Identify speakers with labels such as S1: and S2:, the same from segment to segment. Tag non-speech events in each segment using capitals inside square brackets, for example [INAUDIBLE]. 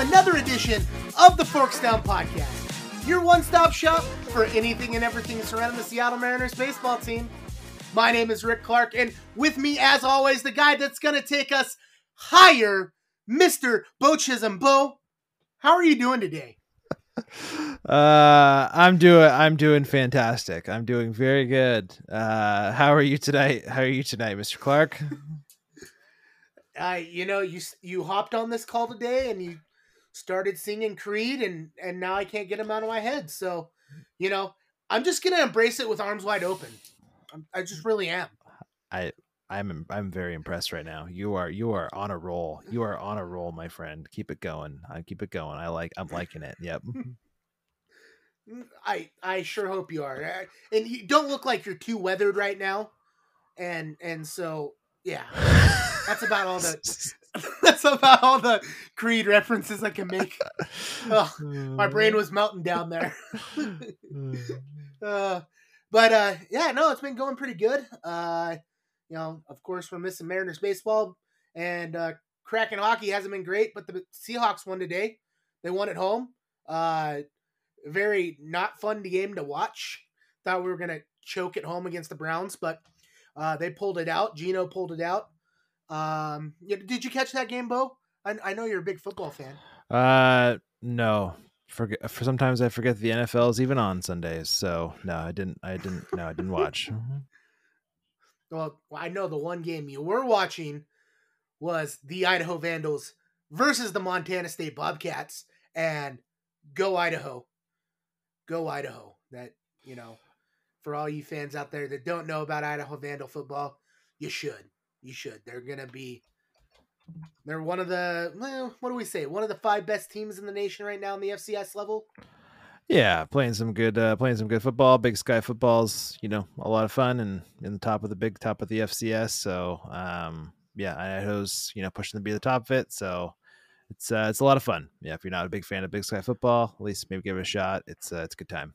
S1: to another edition of the Forks Down Podcast, your one stop shop for anything and everything surrounding the Seattle Mariners baseball team. My name is Rick Clark, and with me, as always, the guy that's going to take us higher, Mr. Beau Chisholm. Beau, how are you doing today? [LAUGHS]
S2: Uh, I'm doing I'm doing fantastic. I'm doing very good. Uh, how are you tonight? How are you tonight, Mr. Clark? [LAUGHS]
S1: uh, you know, you you hopped on this call today and you started singing Creed, and and now I can't get him out of my head. So, you know, I'm just gonna embrace it with arms wide open. I'm, I just really am.
S2: I I'm I'm very impressed right now. You are you are on a roll. You are on a roll, my friend. Keep it going. I keep it going. I like I'm liking it. Yep. [LAUGHS]
S1: I I sure hope you are. And you don't look like you're too weathered right now. And and so yeah. That's about all the [LAUGHS] [LAUGHS] that's about all the Creed references I can make. [LAUGHS] Oh, my brain was melting down there. [LAUGHS] uh, but uh, yeah, no, it's been going pretty good. Uh, you know, of course, we're missing Mariners baseball, and uh, Kraken hockey hasn't been great, but the Seahawks won today. They won at home. Uh, very not fun game to watch. Thought we were gonna choke at home against the Browns, but uh, they pulled it out. Geno pulled it out. Um, did you catch that game, Beau? I, I know you're a big football fan.
S2: Uh, no. Forget. For sometimes I forget the NFL is even on Sundays. So no, I didn't. I didn't. No, I didn't watch. [LAUGHS]
S1: well, I know the one game you were watching was the Idaho Vandals versus the Montana State Bobcats, and go Idaho, go Idaho. That you know, for all you fans out there that don't know about Idaho Vandal football, you should. You should. They're gonna be. They're one of the well, what do we say? One of the five best teams in the nation right now in the FCS level.
S2: Yeah, playing some good, uh, playing some good football. Big Sky football's you know a lot of fun and in the top of the big top of the FCS. So um, yeah, Idaho's you know pushing to be the top of it. So it's uh, it's a lot of fun. Yeah, if you're not a big fan of Big Sky football, at least maybe give it a shot. It's uh, it's a good time.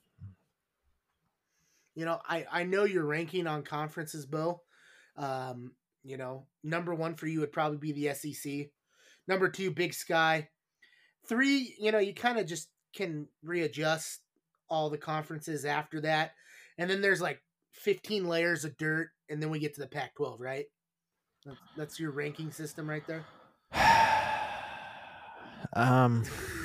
S1: You know, I I know your ranking on conferences, Beau. Um, you know, number one for you would probably be the SEC. Number two, Big Sky. Three, you know, you kind of just can readjust all the conferences after that. And then there's like 15 layers of dirt, and then we get to the Pac 12, right? That's your ranking system right there. [SIGHS]
S2: um, [LAUGHS]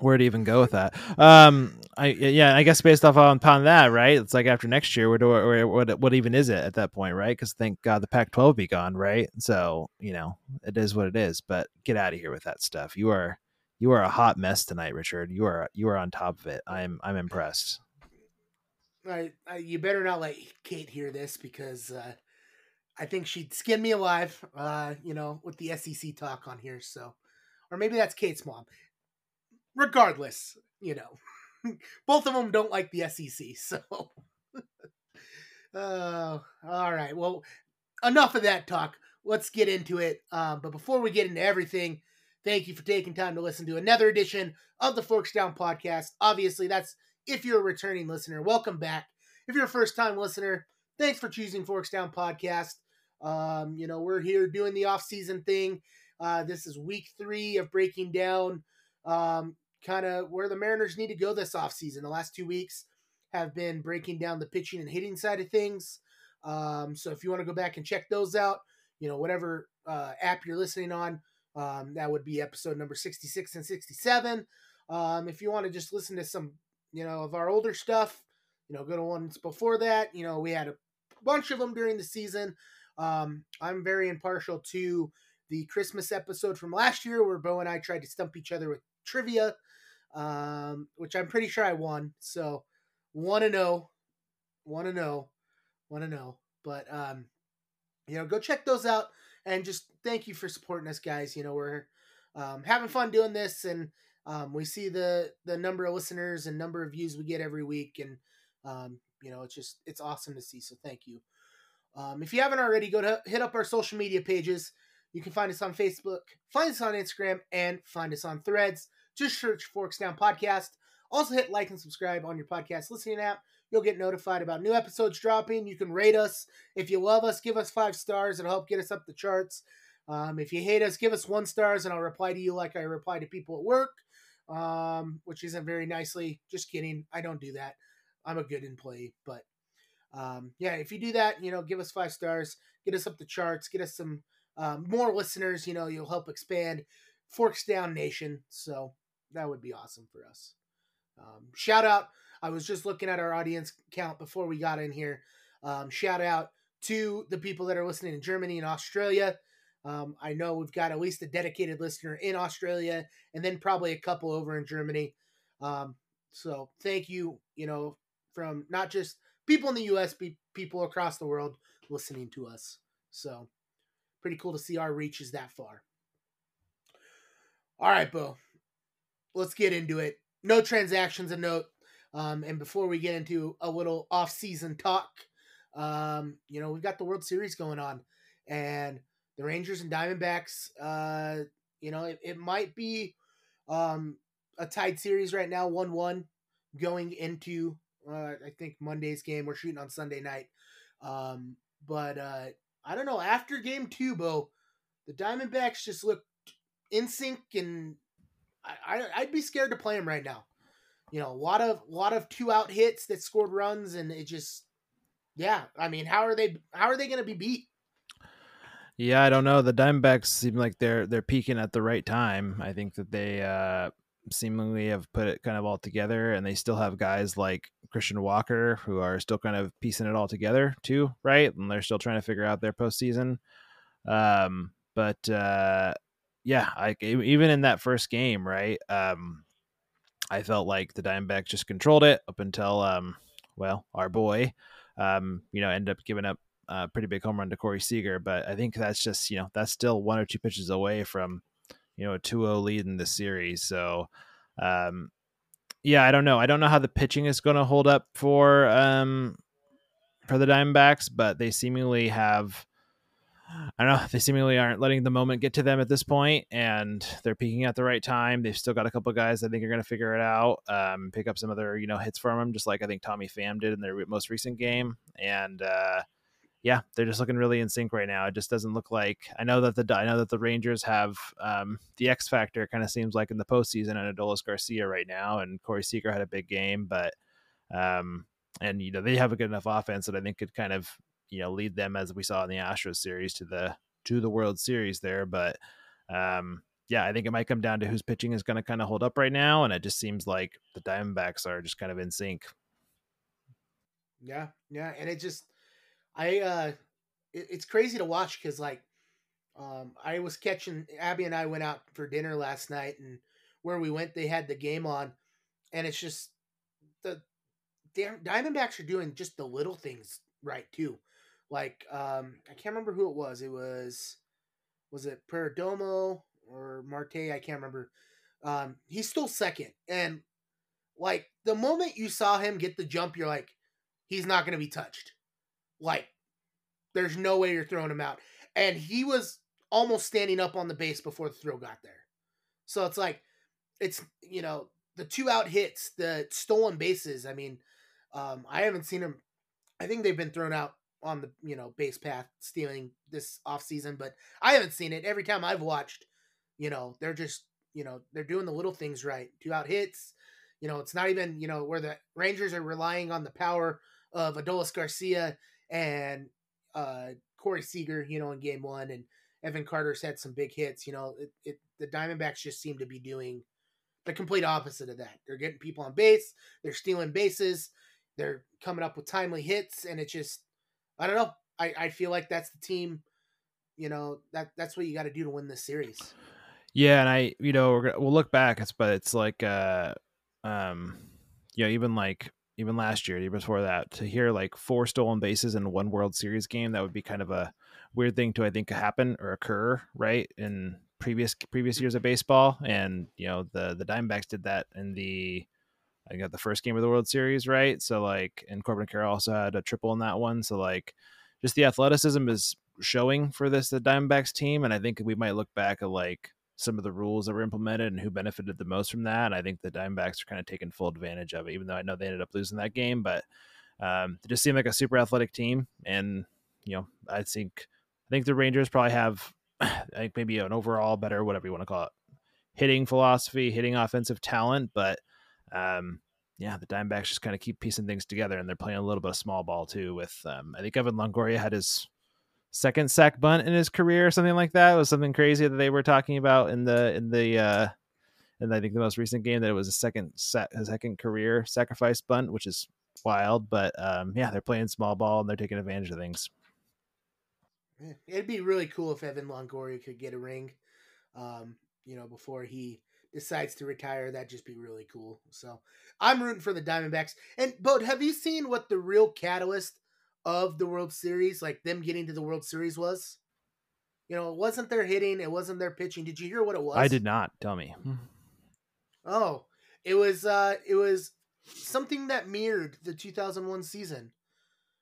S2: where to even go with that? Um, I yeah, I guess based off on upon that, right? It's like after next year, where do where, what what even is it at that point, right? Because thank God the Pac-12 be gone, right? So you know it is what it is. But get out of here with that stuff. You are you are a hot mess tonight, Richard. You are you are on top of it. I'm I'm impressed.
S1: I, I you better not let Kate hear this because uh, I think she'd skin me alive. Uh, you know, with the SEC talk on here. So, or maybe that's Kate's mom regardless, you know, [LAUGHS] both of them don't like the SEC. So, uh, [LAUGHS] all right. Well, enough of that talk. Let's get into it. Um, but before we get into everything, thank you for taking time to listen to another edition of the Forks Down podcast. Obviously, that's if you're a returning listener. Welcome back. If you're a first time listener, thanks for choosing Forks Down podcast. Um, you know, we're here doing the off season thing. Uh, this is week three of breaking down um, kind of where the Mariners need to go this offseason. The last two weeks have been breaking down the pitching and hitting side of things. Um, so if you want to go back and check those out, you know, whatever uh, app you're listening on, um, that would be episode number 66 and 67. Um, if you want to just listen to some, you know, of our older stuff, you know, go to ones before that. You know, we had a bunch of them during the season. Um, I'm very impartial to the Christmas episode from last year where Beau and I tried to stump each other with trivia um, which I'm pretty sure I won. So want to know, want to know, want to know. But um, you know, go check those out and just thank you for supporting us, guys. You know, we're um, having fun doing this, and um, we see the the number of listeners and number of views we get every week, and um, you know, it's just it's awesome to see. So thank you. Um, if you haven't already, go to hit up our social media pages. You can find us on Facebook, find us on Instagram, and find us on Threads. Just search Forks Down Podcast. Also hit like and subscribe on your podcast listening app. You'll get notified about new episodes dropping. You can rate us. If you love us, give us five stars. It'll help get us up the charts. Um, if you hate us, give us one stars, and I'll reply to you like I reply to people at work, um, which isn't very nicely. Just kidding. I don't do that. I'm a good employee, but um, yeah, if you do that, you know, give us five stars, get us up the charts, get us some um, more listeners. You know, you'll help expand Forks Down Nation. So that would be awesome for us. Um, shout out. I was just looking at our audience count before we got in here. Um, shout out to the people that are listening in Germany and Australia. Um, I know we've got at least a dedicated listener in Australia and then probably a couple over in Germany. Um, so thank you, you know, from not just people in the US, but people across the world listening to us. So pretty cool to see our reach is that far. All right, Beau. Let's get into it. No transactions a note. Um, and before we get into a little off-season talk, um, you know, we've got the World Series going on, and the Rangers and Diamondbacks. Uh, you know, it, it might be um, a tied series right now, one-one, going into uh, I think Monday's game. We're shooting on Sunday night, um, but uh, I don't know. After game two, Beau, the Diamondbacks just looked in sync, and I, I would be scared to play them right now. You know, a lot of lot of two out hits that scored runs, and it just, yeah. I mean, how are they? How are they going to be beat?
S2: Yeah, I don't know. The Diamondbacks seem like they're they're peaking at the right time. I think that they uh, seemingly have put it kind of all together, and they still have guys like Christian Walker who are still kind of piecing it all together too, right? And they're still trying to figure out their postseason. Um, but uh, yeah, I even in that first game, right? Um, I felt like the Diamondbacks just controlled it up until um, well, our boy, um, you know, ended up giving up a pretty big home run to Corey Seager. But I think that's just you know that's still one or two pitches away from you know a 2-0 lead in the series. So um, yeah, I don't know. I don't know how the pitching is going to hold up for um for the Diamondbacks, but they seemingly have I don't know. [LAUGHS] They seemingly aren't letting the moment get to them at this point, and they're peaking at the right time. They've still got a couple guys I think are going to figure it out, um, pick up some other you know hits from them, just like I think Tommy Pham did in their most recent game. And uh, yeah, they're just looking really in sync right now. It just doesn't look like I know that the I know that the Rangers have um, the X factor. Kind of seems like in the postseason and Adolis Garcia right now, and Corey Seager had a big game, but um, and you know they have a good enough offense that I think could kind of you know lead them as we saw in the Astros series to the to the World Series there. But um, yeah, I think it might come down to whose pitching is going to kind of hold up right now, and it just seems like the Diamondbacks are just kind of in sync.
S1: Yeah, yeah, and it just I uh it, it's crazy to watch because like um I was catching Abby and I went out for dinner last night and where we went they had the game on and it's just the Diamondbacks are doing just the little things right too. Like um I can't remember who it was. It was was it Perdomo or Marte? I can't remember. Um he's still second and like the moment you saw him get the jump you're like he's not going to be touched like, there's no way you're throwing him out. And he was almost standing up on the base before the throw got there. So it's like, it's, you know, the two out hits, the stolen bases. I mean, um, I haven't seen him. I think they've been thrown out on the, you know, base path stealing this offseason, but I haven't seen it. Every time I've watched, you know, they're just, you know, they're doing the little things right. Two out hits. You know, it's not even, you know, where the Rangers are relying on the power of Adolis Garcia and uh, Corey Seager, you know, in game one, and Evan Carter's had some big hits. You know, it, it, the Diamondbacks just seem to be doing the complete opposite of that. They're getting people on base, they're stealing bases, they're coming up with timely hits, and it's just, I don't know. I, I feel like that's the team. You know that that's what you got to do to win this series.
S2: Yeah, and I, you know, we'll look back. It's but it's like, uh, um, you know, even like even last year, even before that, to hear like four stolen bases in one World Series game, that would be kind of a weird thing to I think happen or occur, right? In previous previous years of baseball, and you know the the Diamondbacks did that in the I got the first game of the World Series, right? So like, and Corbin Carroll also had a triple in that one. So like, just the athleticism is showing for this the Diamondbacks team, and I think we might look back at like some of the rules that were implemented and who benefited the most from that. And I think the Diamondbacks are kind of taking full advantage of it, even though I know they ended up losing that game. But um, just seem like a super athletic team, and you know, I think I think the Rangers probably have [SIGHS] I think maybe an overall better, whatever you want to call it, hitting philosophy, hitting offensive talent. But um, yeah, the Diamondbacks just kind of keep piecing things together, and they're playing a little bit of small ball too. With um, I think Evan Longoria had his second sac bunt in his career, or something like that. It was something crazy that they were talking about in the in the uh, and I think the most recent game that it was a second set, a second career sacrifice bunt, which is wild. But um, yeah, they're playing small ball and they're taking advantage of things.
S1: It'd be really cool if Evan Longoria could get a ring, um, you know, before he decides to retire. That'd just be really cool. So I'm rooting for the Diamondbacks. And but have you seen what the real catalyst of the World Series, like them getting to the World Series, was? You know, it wasn't their hitting, it wasn't their pitching. Did you hear what it was?
S2: I did not. Tell me.
S1: Oh, it was uh it was something that mirrored the 2001 season.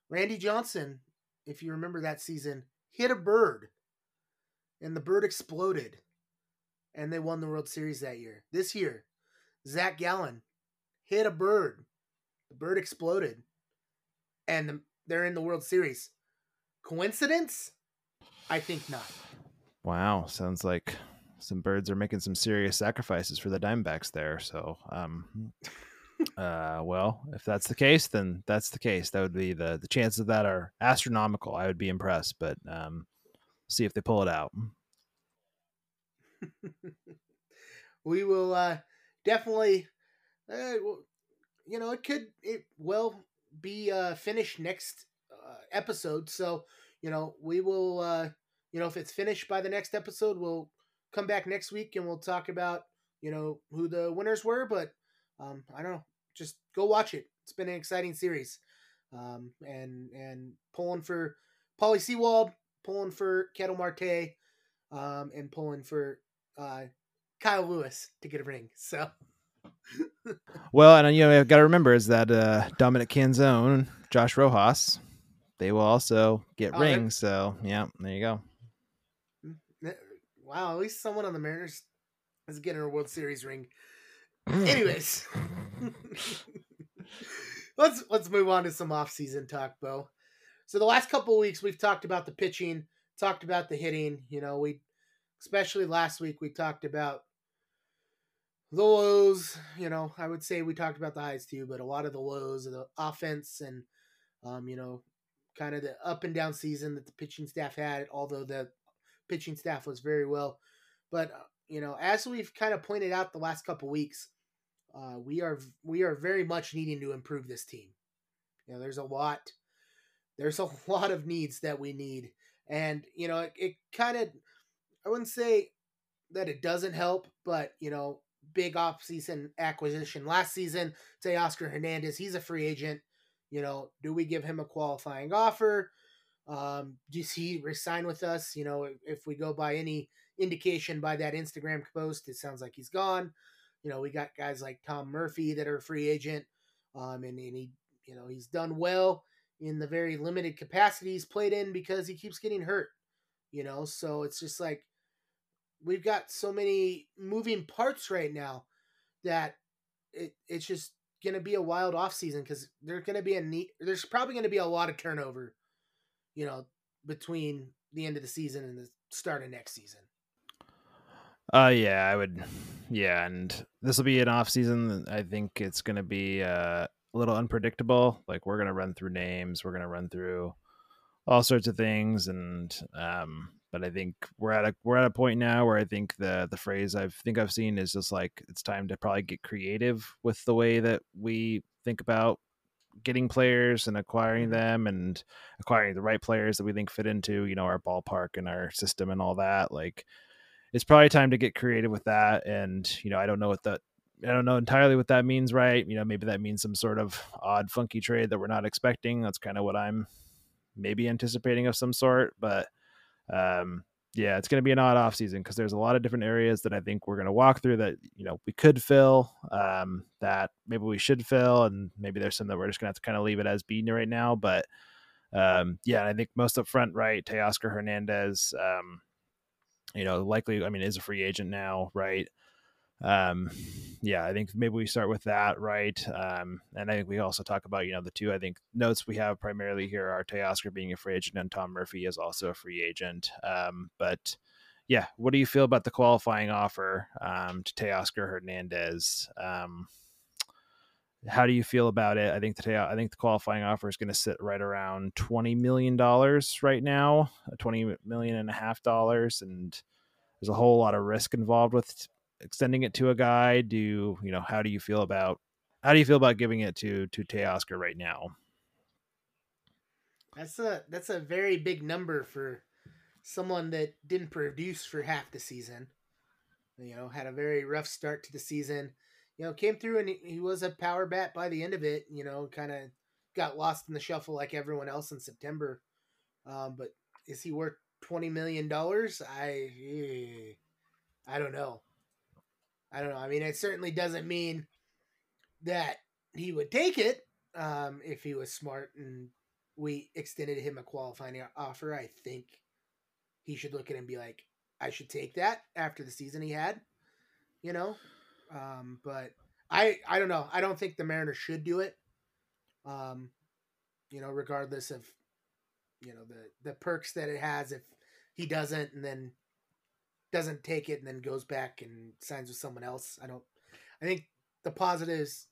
S1: Randy Johnson, if you remember that season, hit a bird and the bird exploded and they won the World Series that year. This year, Zach Gallen hit a bird. The bird exploded and they're in the World Series. Coincidence? I think not.
S2: Wow, sounds like some birds are making some serious sacrifices for the Diamondbacks there. So, um, [LAUGHS] uh, well, if that's the case, then that's the case. That would be the the chances of that are astronomical. I would be impressed, but um, see if they pull it out. [LAUGHS]
S1: we will uh, definitely, uh, you know, it could it will be uh, finished next uh, episode. So you know, we will, uh, you know, if it's finished by the next episode, we'll come back next week and we'll talk about you know who the winners were. But um, I don't know just go watch it. It's been an exciting series, um, and and pulling for Polly Sewald, pulling for Ketel Marte, um, and pulling for uh, Kyle Lewis to get a ring. So. [LAUGHS]
S2: well, and you know, I've got to remember is that uh, Dominic Canzone, Josh Rojas, they will also get oh, rings. So, yeah, there you go.
S1: Mm, wow, at least someone on the Mariners is getting a World Series ring. [CLEARS THROAT] Anyways, [LAUGHS] let's let's move on to some off-season talk, Beau. So the last couple weeks we've talked about the pitching, talked about the hitting. You know, we especially last week we talked about the lows. You know, I would say we talked about the highs too, but a lot of the lows of the offense and um, you know, kind of the up and down season that the pitching staff had. Although the pitching staff was very well, but uh, you know, as we've kind of pointed out the last couple weeks, uh, we are we are very much needing to improve this team. You know, there's a lot, there's a [LAUGHS] lot of needs that we need, and you know, it, it kind of, I wouldn't say that it doesn't help, but you know, big off-season acquisition last season. Teoscar Hernandez, he's a free agent. You know, do we give him a qualifying offer? Um, does he resign with us? You know, if we go by any indication by that Instagram post, it sounds like he's gone. You know, we got guys like Tom Murphy that are free agent, um, and, and he, you know, he's done well in the very limited capacity he's played in because he keeps getting hurt. You know, so it's just like we've got so many moving parts right now that it it's just going to be a wild off season because there's going to be a need. There's probably going to be a lot of turnover, you know, between the end of the season and the start of next season.
S2: Uh, yeah, I would. Yeah, and this will be an off season. I think it's going to be uh, a little unpredictable. Like we're going to run through names, we're going to run through all sorts of things, and um, but I think we're at a we're at a point now where I think the the phrase I think I've seen is just like it's time to probably get creative with the way that we think about getting players and acquiring mm-hmm. them and acquiring the right players that we think fit into you know our ballpark and our system and all that like it's probably time to get creative with that. And, you know, I don't know what that, I don't know entirely what that means, right? You know, maybe that means some sort of odd, funky trade that we're not expecting. That's kind of what I'm maybe anticipating of some sort. But, um, yeah, it's going to be an odd off season because there's a lot of different areas that I think we're going to walk through that you know we could fill, um, that maybe we should fill, and maybe there's some that we're just going to have to kind of leave it as being right now. But um, yeah, I think most up front, right? Teoscar Hernandez, um, you know, likely, I mean, is a free agent now, right? Um, yeah, I think maybe we start with that, right? Um, and I think we also talk about, you know, the two, I think, notes we have primarily here are Teoscar being a free agent and Tom Murphy is also a free agent. Um, but yeah, what do you feel about the qualifying offer um, to Teoscar Hernandez? Um, how do you feel about it? I think the I think the qualifying offer is going to sit right around twenty million dollars right now, twenty million and a half dollars, and there's a whole lot of risk involved with extending it to a guy. Do you know how do you feel about how do you feel about giving it to to Teoscar right now?
S1: That's a that's a very big number for someone that didn't produce for half the season. You know, had a very rough start to the season you know, came through and he, he was a power bat by the end of it. You know, kind of got lost in the shuffle like everyone else in September. Um, but is he worth twenty million dollars? I I don't know. I don't know. I mean, it certainly doesn't mean that he would take it um, if he was smart and we extended him a qualifying offer. I think he should look at it and be like, I should take that after the season he had. You know, um, but I I don't know. I don't think the Mariners should do it. Um, you know, regardless of you know the the perks that it has if he doesn't and then doesn't take it and then goes back and signs with someone else. I don't. I think the positives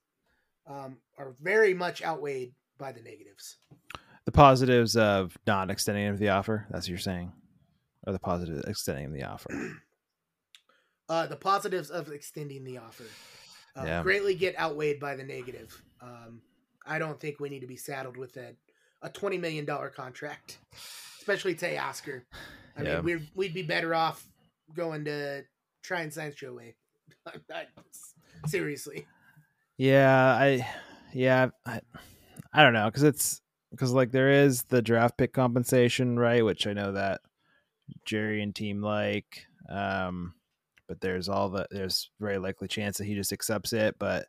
S1: um, are very much outweighed by the negatives.
S2: The positives of not extending him the offer. That's what you're saying, or the positive extending him the offer. [CLEARS THROAT]
S1: uh, the positives of extending the offer uh, yeah. greatly get outweighed by the negative. Um, I don't think we need to be saddled with a, a twenty million dollar contract, especially Teoscar. I yeah. mean, we'd we'd be better off going to try and sign Joe Way. [LAUGHS] Seriously.
S2: Yeah, I yeah I, I don't know because it's because like there is the draft pick compensation right, which I know that Jerry and team like. Um, but there's all the there's very likely chance that he just accepts it. But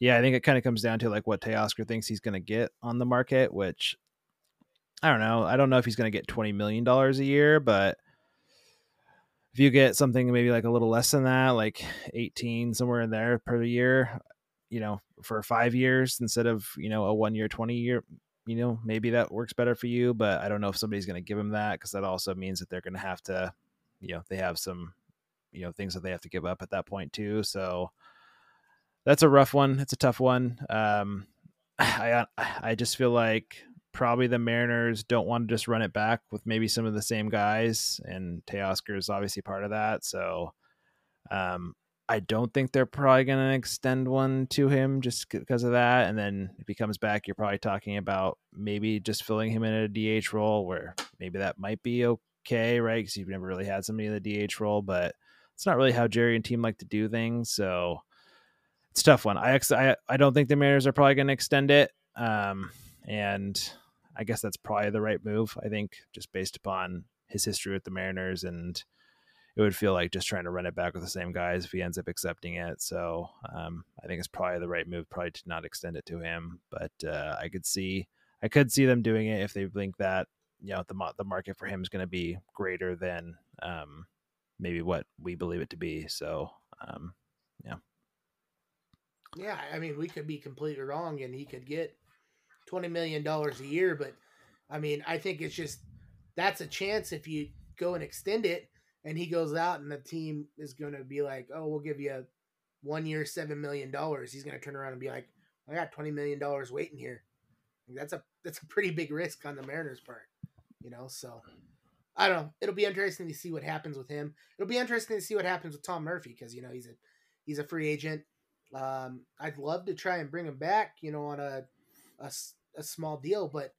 S2: yeah, I think it kind of comes down to like what Teoscar thinks he's going to get on the market, which I don't know. I don't know if he's going to get twenty million dollars a year, but if you get something maybe like a little less than that, like eighteen somewhere in there per year, you know, for five years instead of you know a one year, twenty year, you know, maybe that works better for you. But I don't know if somebody's going to give them that because that also means that they're going to have to, you know, they have some you know things that they have to give up at that point too. So that's a rough one. It's a tough one. Um, [SIGHS] I I just feel like probably the Mariners don't want to just run it back with maybe some of the same guys, and Teoscar is obviously part of that. So um, I don't think they're probably going to extend one to him just because of that. And then if he comes back, you're probably talking about maybe just filling him in a DH role where maybe that might be okay, right? Because you've never really had somebody in the DH role, but it's not really how Jerry and team like to do things. So it's tough one. I I, I don't think the Mariners are probably going to extend it. Um, and I guess that's probably the right move. I think just based upon his history with the Mariners and it would feel like just trying to run it back with the same guys if he ends up accepting it. So um, I think it's probably the right move, probably to not extend it to him. But uh, I could see, I could see them doing it if they think that you know the the market for him is going to be greater than um, maybe what we believe it to be. So, um, yeah.
S1: Yeah, I mean, we could be completely wrong, and he could get twenty million dollars a year. But I mean, I think it's just that's a chance if you go and extend it, and he goes out, and the team is going to be like, "Oh, we'll give you one year, seven million dollars." He's going to turn around and be like, "I got twenty million dollars waiting here." That's a that's a pretty big risk on the Mariners' part, you know. So I don't know. It'll be interesting to see what happens with him. It'll be interesting to see what happens with Tom Murphy because you know he's a he's a free agent. Um, I'd love to try and bring him back, you know, on a, a, a small deal, but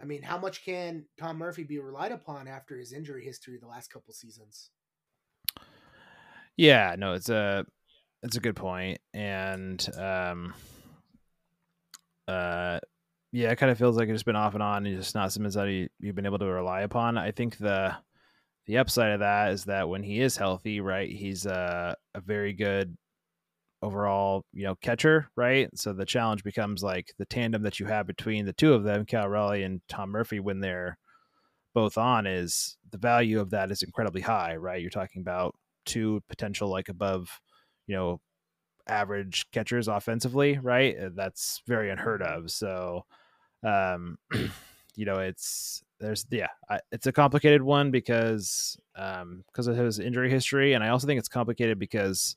S1: I mean, how much can Tom Murphy be relied upon after his injury history the last couple seasons?
S2: Yeah, no, it's a it's a good point, and um, uh, yeah, it kind of feels like it's been off and on. And just not something that you, you've been able to rely upon. I think the the upside of that is that when he is healthy, right, he's a, a very good overall, you know, catcher, right? So the challenge becomes like the tandem that you have between the two of them, Cal Raleigh and Tom Murphy, when they're both on, is the value of that is incredibly high, right? You're talking about two potential like above, you know, average catchers offensively, right? That's very unheard of. So um, [CLEARS THROAT] you know, it's there's yeah, I, it's a complicated one because um because of his injury history, and I also think it's complicated because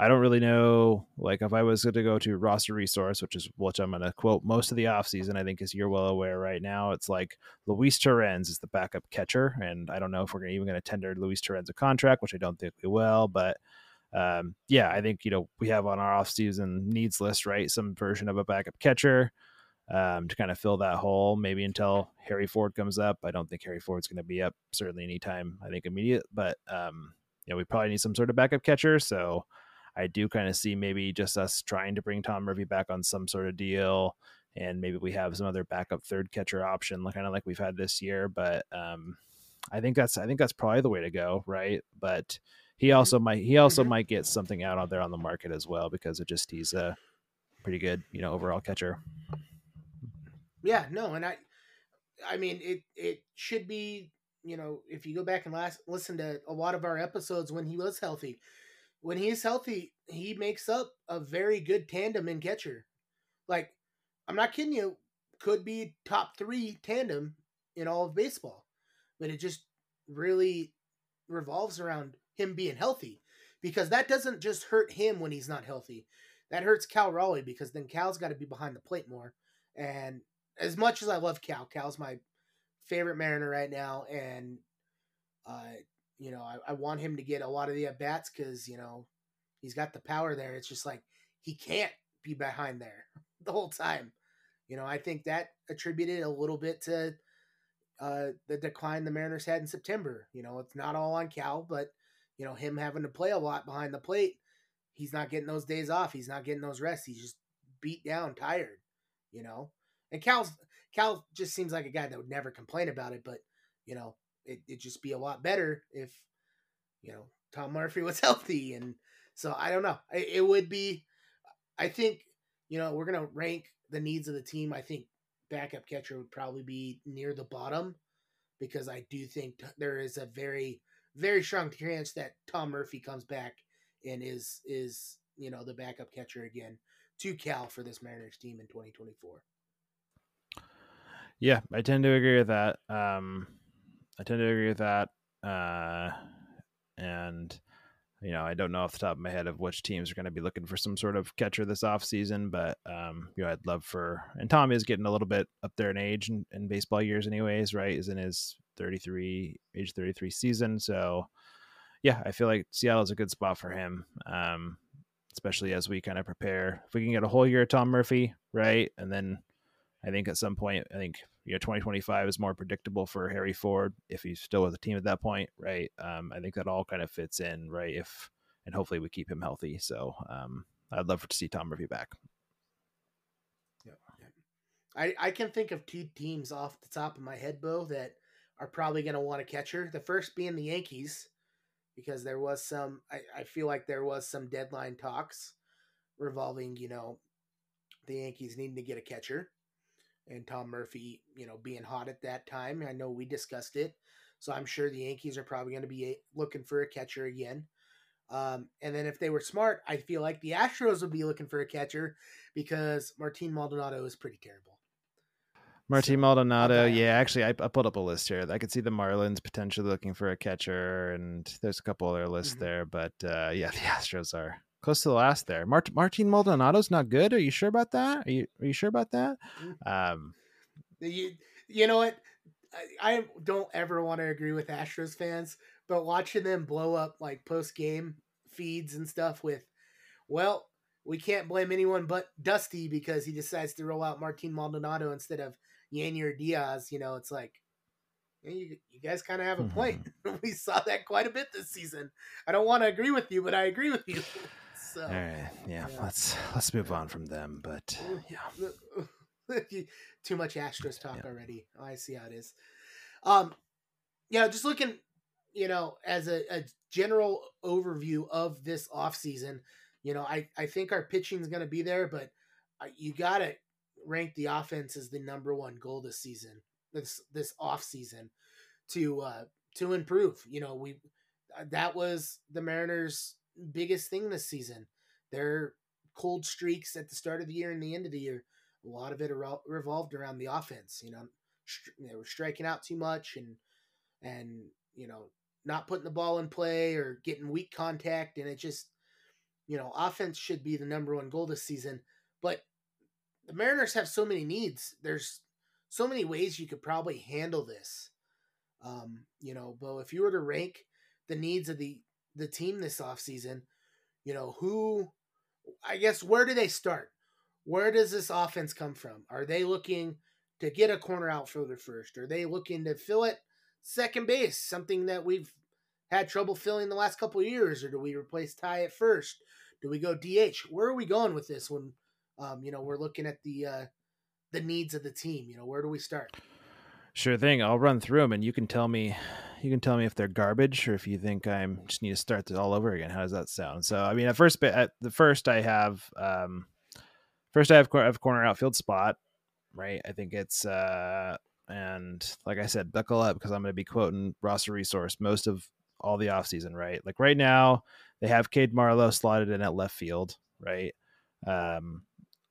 S2: I don't really know like if I was going to go to roster resource, which is which I'm going to quote most of the offseason, I think as you're well aware right now, it's like Luis Torrens is the backup catcher, and I don't know if we're even going to tender Luis Torrens a contract, which I don't think we will, but um, yeah, I think you know we have on our offseason needs list right some version of a backup catcher um, to kind of fill that hole, maybe until Harry Ford comes up. I don't think Harry Ford's going to be up certainly anytime. I think immediate, but um, you know we probably need some sort of backup catcher. So I do kind of see maybe just us trying to bring Tom Murphy back on some sort of deal, and maybe we have some other backup third catcher option, kind of like we've had this year. But um, I think that's I think that's probably the way to go, right? But he mm-hmm. also might he also mm-hmm. might get something out on there on the market as well because it just he's a pretty good you know overall catcher.
S1: Yeah, no, and I, I mean, it it should be you know if you go back and last listen to a lot of our episodes when he was healthy, when he's healthy, he makes up a very good tandem in catcher. Like, I'm not kidding you, could be top three tandem in all of baseball, but it just really revolves around him being healthy because that doesn't just hurt him when he's not healthy. That hurts Cal Raleigh because then Cal's got to be behind the plate more. And as much as I love Cal, Cal's my favorite Mariner right now, and uh, you know I, I want him to get a lot of the at bats because you know he's got the power there. It's just like he can't be behind there [LAUGHS] the whole time. You know, I think that attributed a little bit to uh, the decline the Mariners had in September. You know, it's not all on Cal, but you know him having to play a lot behind the plate. He's not getting those days off. He's not getting those rests. He's just beat down, tired. You know, and Cal's Cal just seems like a guy that would never complain about it, but you know, it, it'd just be a lot better if, you know, Tom Murphy [LAUGHS] was healthy. And so I don't know. It, it would be, I think, you know, we're to rank the needs of the team. I think backup catcher would probably be near the bottom because I do think there is a very, very strong chance that Tom Murphy comes back and is, is, you know, the backup catcher again to Cal for this Mariners team in 2024.
S2: Yeah, I tend to agree with that. Um, I tend to agree with that. Uh, and you know, I don't know off the top of my head of which teams are going to be looking for some sort of catcher this off season, but um, you know, I'd love for and Tom is getting a little bit up there in age in, in baseball years, anyways. Right, is in his thirty three age thirty three season, so yeah, I feel like Seattle is a good spot for him. Um, especially as we kind of prepare. If we can get a whole year of Tom Murphy, right, and then I think at some point, I think you know 2025 is more predictable for Harry Ford if he's still with the team at that point, right? Um, I think that all kind of fits in, right? If and hopefully we keep him healthy. So um, I'd love to see Tom Murphy back.
S1: Yeah, I I can think of two teams off the top of my head, Beau, that are probably going to want a catcher. The first being the Yankees, because there was some. I, I feel like there was some deadline talks revolving, you know, the Yankees needing to get a catcher and Tom Murphy, you know, being hot at that time. I know we discussed it, so I'm sure the Yankees are probably going to be looking for a catcher again. Um, and then if they were smart, I feel like the Astros would be looking for a catcher because Martin Maldonado is pretty terrible.
S2: Martin so, Maldonado, yeah. Actually, I, I, pulled up a list here. I could see the Marlins potentially looking for a catcher, and there's a couple other lists mm-hmm. there. But uh, yeah, [LAUGHS] the Astros are close to the last there. Mart- Martin Maldonado's not good. Are you sure about that? Are you are you sure about that?
S1: Mm. Um, you you know what? I, I don't ever want to agree with Astros fans, but watching them blow up like post game feeds and stuff with, well, we can't blame anyone but Dusty because he decides to roll out Martin Maldonado instead of Yainer Diaz. You know, it's like. You, you guys kind of have a point. Mm-hmm. [LAUGHS] we saw that quite a bit this season. I don't want to agree with you, but I agree with you. [LAUGHS]
S2: So, all right, yeah, yeah, let's let's move on from them. But yeah, [LAUGHS]
S1: too much Astros talk yeah. already. Oh, I see how it is. Um, yeah, just looking, you know, as a, a general overview of this off season, you know, I I think our pitching is going to be there, but you got to rank the offense as the number one goal this season, this this off season, to uh to improve. You know, we that was the Mariners biggest thing this season. Their cold streaks at the start of the year and the end of the year, a lot of it revolved around the offense. You know, they were striking out too much and and you know not putting the ball in play or getting weak contact and it just you know offense should be the number one goal this season but the Mariners have so many needs there's so many ways you could probably handle this um you know but if you were to rank the needs of the the team this offseason you know who I guess where do they start where does this offense come from are they looking to get a corner outfielder first are they looking to fill it second base, something that we've had trouble filling the last couple years, or do we replace Ty at first? Do we go DH? Where are we going with this when um, you know we're looking at the uh, the needs of the team? You know, where do we start?
S2: Sure thing. I'll run through them, and you can tell me you can tell me if they're garbage or if you think I'm just need to start this all over again. How does that sound? So, I mean, at first, at the first, I have um, first I have, I have corner outfield spot, right? I think it's uh, and like I said, buckle up because I'm going to be quoting roster resource most of all the offseason, right? Like right now, they have Cade Marlowe slotted in at left field, right? Um,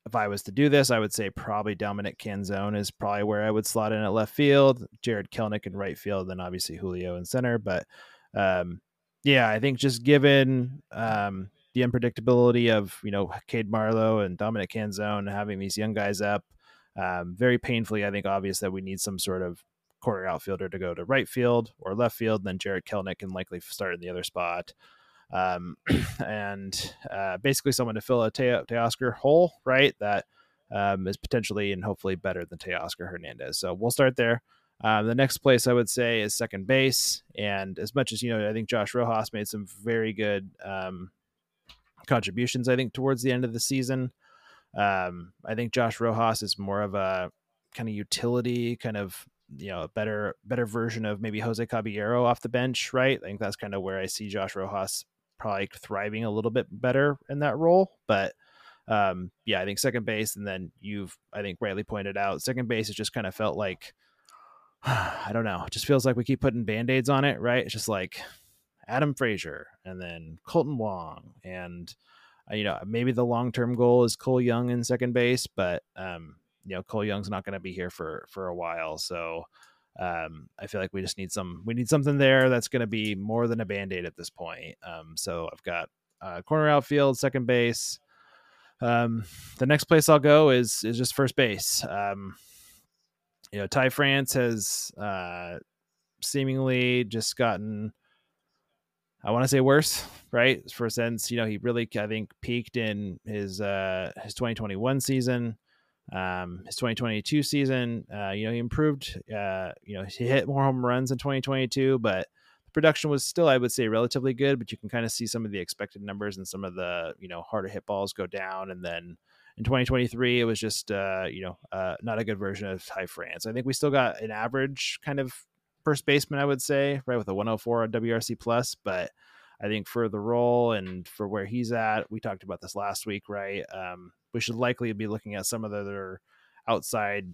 S2: if I was to do this, I would say probably Dominic Canzone is probably where I would slot in at left field, Jarred Kelenic in right field, then obviously Julio in center. But um, yeah, I think just given um, the unpredictability of you know Cade Marlowe and Dominic Canzone having these young guys up, um, very painfully, I think, obvious that we need some sort of corner outfielder to go to right field or left field. Then Jarred Kelenic can likely start in the other spot. Um, [CLEARS THROAT] and uh, basically someone to fill a Te- Teoscar hole, right? That um, is potentially and hopefully better than Teoscar Hernandez. So we'll start there. Um, the next place I would say is second base. And as much as, you know, I think Josh Rojas made some very good um, contributions, I think, towards the end of the season. Um, I think Josh Rojas is more of a kind of utility, kind of you know, a better better version of maybe Jose Caballero off the bench, right? I think that's kind of where I see Josh Rojas probably thriving a little bit better in that role. But um, yeah, I think second base, and then you've I think rightly pointed out second base. It just kind of felt like [SIGHS] I don't know. It just feels like we keep putting band aids on it, right? It's just like Adam Frazier and then Kolten Wong and uh, you know, maybe the long term goal is Cole Young in second base, but um, you know, Cole Young's not going to be here for for a while, so um, I feel like we just need some we need something there that's going to be more than a band aid at this point. Um, so I've got uh, corner outfield, second base. Um, the next place I'll go is is just first base. Um, you know, Ty France has uh, seemingly just gotten I want to say worse, right? For since you know he really I think peaked in his uh his 2021 season, um his 2022 season. Uh, you know he improved. Uh, you know he hit more home runs in 2022, but the production was still I would say relatively good. But you can kind of see some of the expected numbers and some of the you know harder hit balls go down, and then in 2023 it was just uh you know uh not a good version of Ty France. I think we still got an average kind of first baseman, I would say, right, with a 104 on WRC plus. But I think for the role and for where he's at, we talked about this last week, right? Um, we should likely be looking at some of the other outside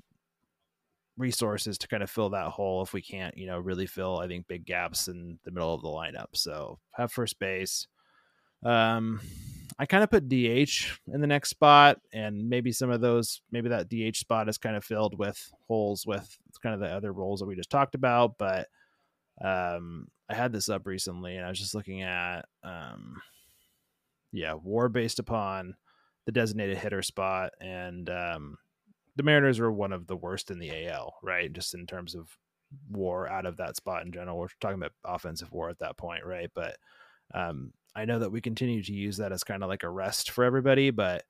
S2: resources to kind of fill that hole if we can't, you know, really fill, I think, big gaps in the middle of the lineup. So have first base. Um, I kind of put DH in the next spot, and maybe some of those, maybe that DH spot is kind of filled with holes with kind of the other roles that we just talked about. But um, I had this up recently, and I was just looking at, um, yeah, WAR based upon the designated hitter spot, and um, the Mariners are one of the worst in the AL, right? Just in terms of WAR out of that spot in general. We're talking about offensive WAR at that point, right? But um, I know that we continue to use that as kind of like a rest for everybody, but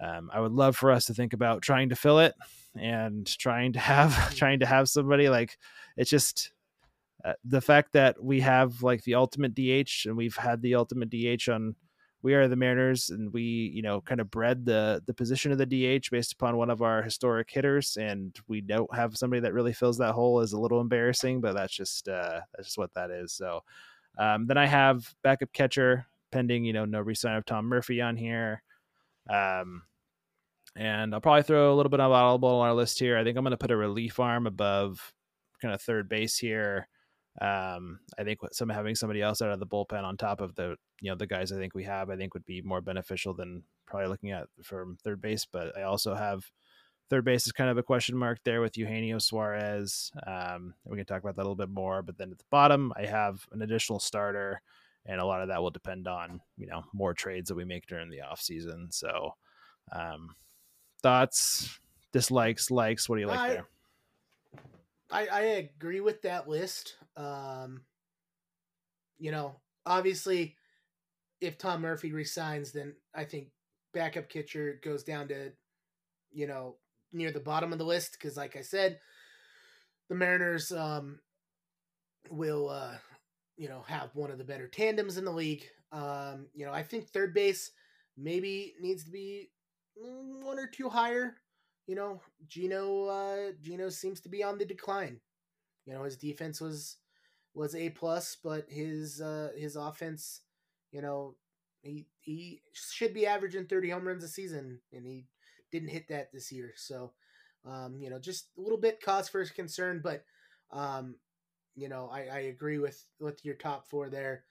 S2: um, I would love for us to think about trying to fill it and trying to have [LAUGHS] trying to have somebody like it's just uh, the fact that we have like the ultimate DH and we've had the ultimate DH on we are the Mariners and we you know kind of bred the the position of the DH based upon one of our historic hitters and we don't have somebody that really fills that hole is a little embarrassing but that's just uh that's just what that is so um, then I have backup catcher pending, you know, no resign of Tom Murphy on here. Um, and I'll probably throw a little bit of audible on our list here. I think I'm going to put a relief arm above kind of third base here. Um, I think some having somebody else out of the bullpen on top of the you know the guys I think we have, I think would be more beneficial than probably looking at from third base. But I also have Third base is kind of a question mark there with Eugenio Suarez. Um, we can talk about that a little bit more. But then at the bottom, I have an additional starter, and a lot of that will depend on you know more trades that we make during the off season. So, um, thoughts, dislikes, likes. What do you like
S1: I,
S2: there?
S1: I I agree with that list. Um, you know, obviously, if Tom Murphy resigns, then I think backup catcher goes down to, you know, near the bottom of the list because, like I said, the Mariners um, will, uh, you know, have one of the better tandems in the league. Um, you know, I think third base maybe needs to be one or two higher. You know, Geno uh, Geno seems to be on the decline. You know, his defense was was a plus, but his uh, his offense, you know, he he should be averaging 30 home runs a season, and he didn't hit that this year. So, um, you know, just a little bit cause for concern, but um, you know, I, I agree with with your top four there,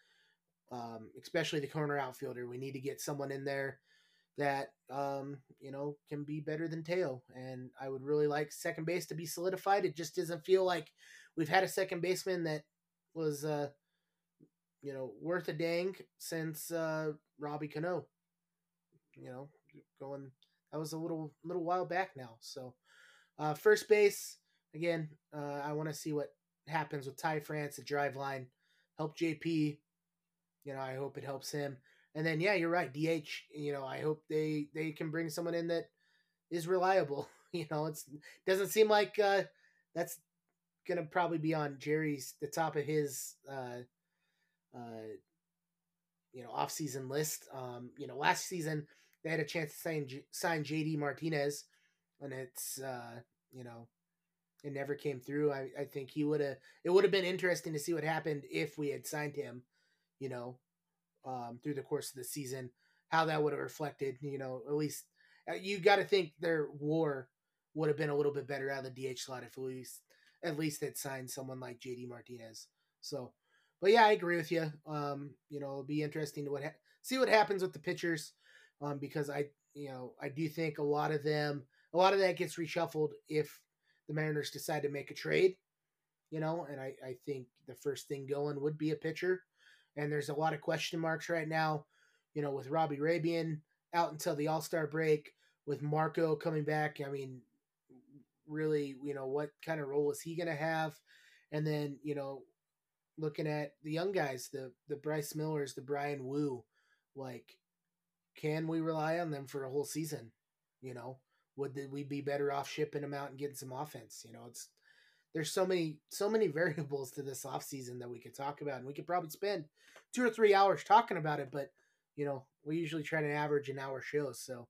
S1: um, especially the corner outfielder. We need to get someone in there that um, you know can be better than Teo, and I would really like second base to be solidified. It just doesn't feel like we've had a second baseman that was uh, you know worth a dang since uh, Robbie Cano. You know, going that was a little little while back now. So uh, first base again, uh, I want to see what happens with Ty France at Driveline. Help JP. You know, I hope it helps him. And then yeah, you're right. DH. You know, I hope they they can bring someone in that is reliable. [LAUGHS] You know, it's doesn't seem like uh, that's gonna probably be on Jerry's the top of his uh, uh, you know off season list. Um, you know, last season they had a chance to sign sign JD Martinez, and it's uh, you know it never came through. I, I think he would have it would have been interesting to see what happened if we had signed him, you know, um, through the course of the season, how that would have reflected. You know, at least uh, you got to think their WAR would have been a little bit better out of the DH slot if at least at least they'd signed someone like JD Martinez. So, but yeah, I agree with you. Um, you know, it'll be interesting to what ha- see what happens with the pitchers, um, because I you know I do think a lot of them a lot of that gets reshuffled if the Mariners decide to make a trade. You know, and I, I think the first thing going would be a pitcher. And there's a lot of question marks right now, you know, with Robbie Rabian out until the All Star break, with Marco coming back. I mean, really, you know, what kind of role is he going to have? And then, you know, looking at the young guys, the the Bryce Millers, the Bryan Woo, like, can we rely on them for a whole season? You know, would we be better off shipping them out and getting some offense? You know, it's there's so many so many [LAUGHS] variables to this offseason that we could talk about, and we could probably spend two or three hours talking about it. But you know, we usually try to average an hour show, so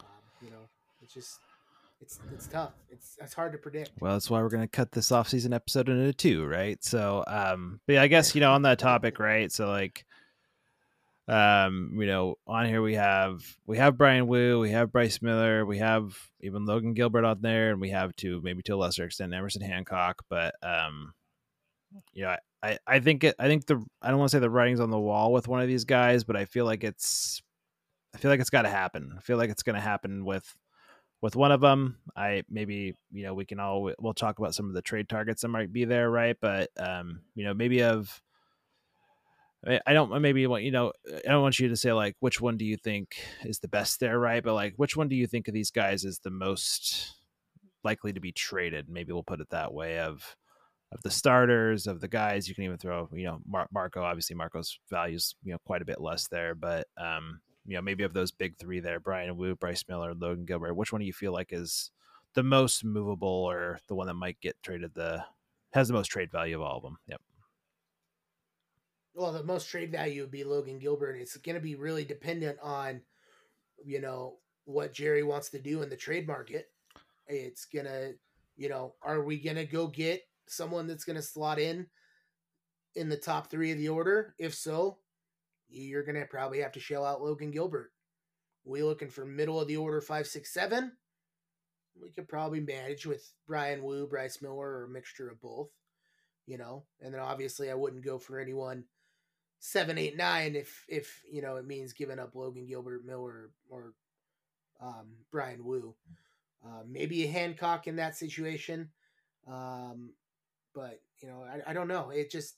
S1: um, you know, it's just it's it's tough. It's it's hard to predict.
S2: Well, that's why we're going to cut this off-season episode into two, right? So, um, but yeah, I guess you know on that topic, right? So like, um, you know, on here we have we have Bryan Woo, we have Bryce Miller, we have even Logan Gilbert on there, and we have to maybe to a lesser extent Emerson Hancock, but um, you know, I I think it, I think the I don't want to say the writing's on the wall with one of these guys, but I feel like it's I feel like it's got to happen. I feel like it's going to happen with with one of them. I maybe you know we can all we'll talk about some of the trade targets that might be there, right? But um, you know maybe of I don't maybe want you know I don't want you to say like which one do you think is the best there, right? But like which one do you think of these guys is the most likely to be traded? Maybe we'll put it that way of of the starters of the guys you can even throw you know Mar- Marco obviously Marco's values you know quite a bit less there, but um you know, maybe of those big three there, Bryan Woo Bryce Miller, Logan Gilbert, which one do you feel like is the most movable or the one that might get traded the has the most trade value of all of them? Yep.
S1: Well, the most trade value would be Logan Gilbert. It's going to be really dependent on, you know, what Jerry wants to do in the trade market. It's going to, you know, are we going to go get someone that's going to slot in in the top three of the order? If so, you're going to probably have to shell out Logan Gilbert. We looking for middle of the order five, six, seven. We could probably manage with Bryan Woo, Bryce Miller, or a mixture of both. You know, and then obviously I wouldn't go for anyone seven, eight, nine if if you know it means giving up Logan Gilbert, Miller, or um, Bryan Woo. Uh, maybe a Hancock in that situation. Um, but you know, I, I don't know. It just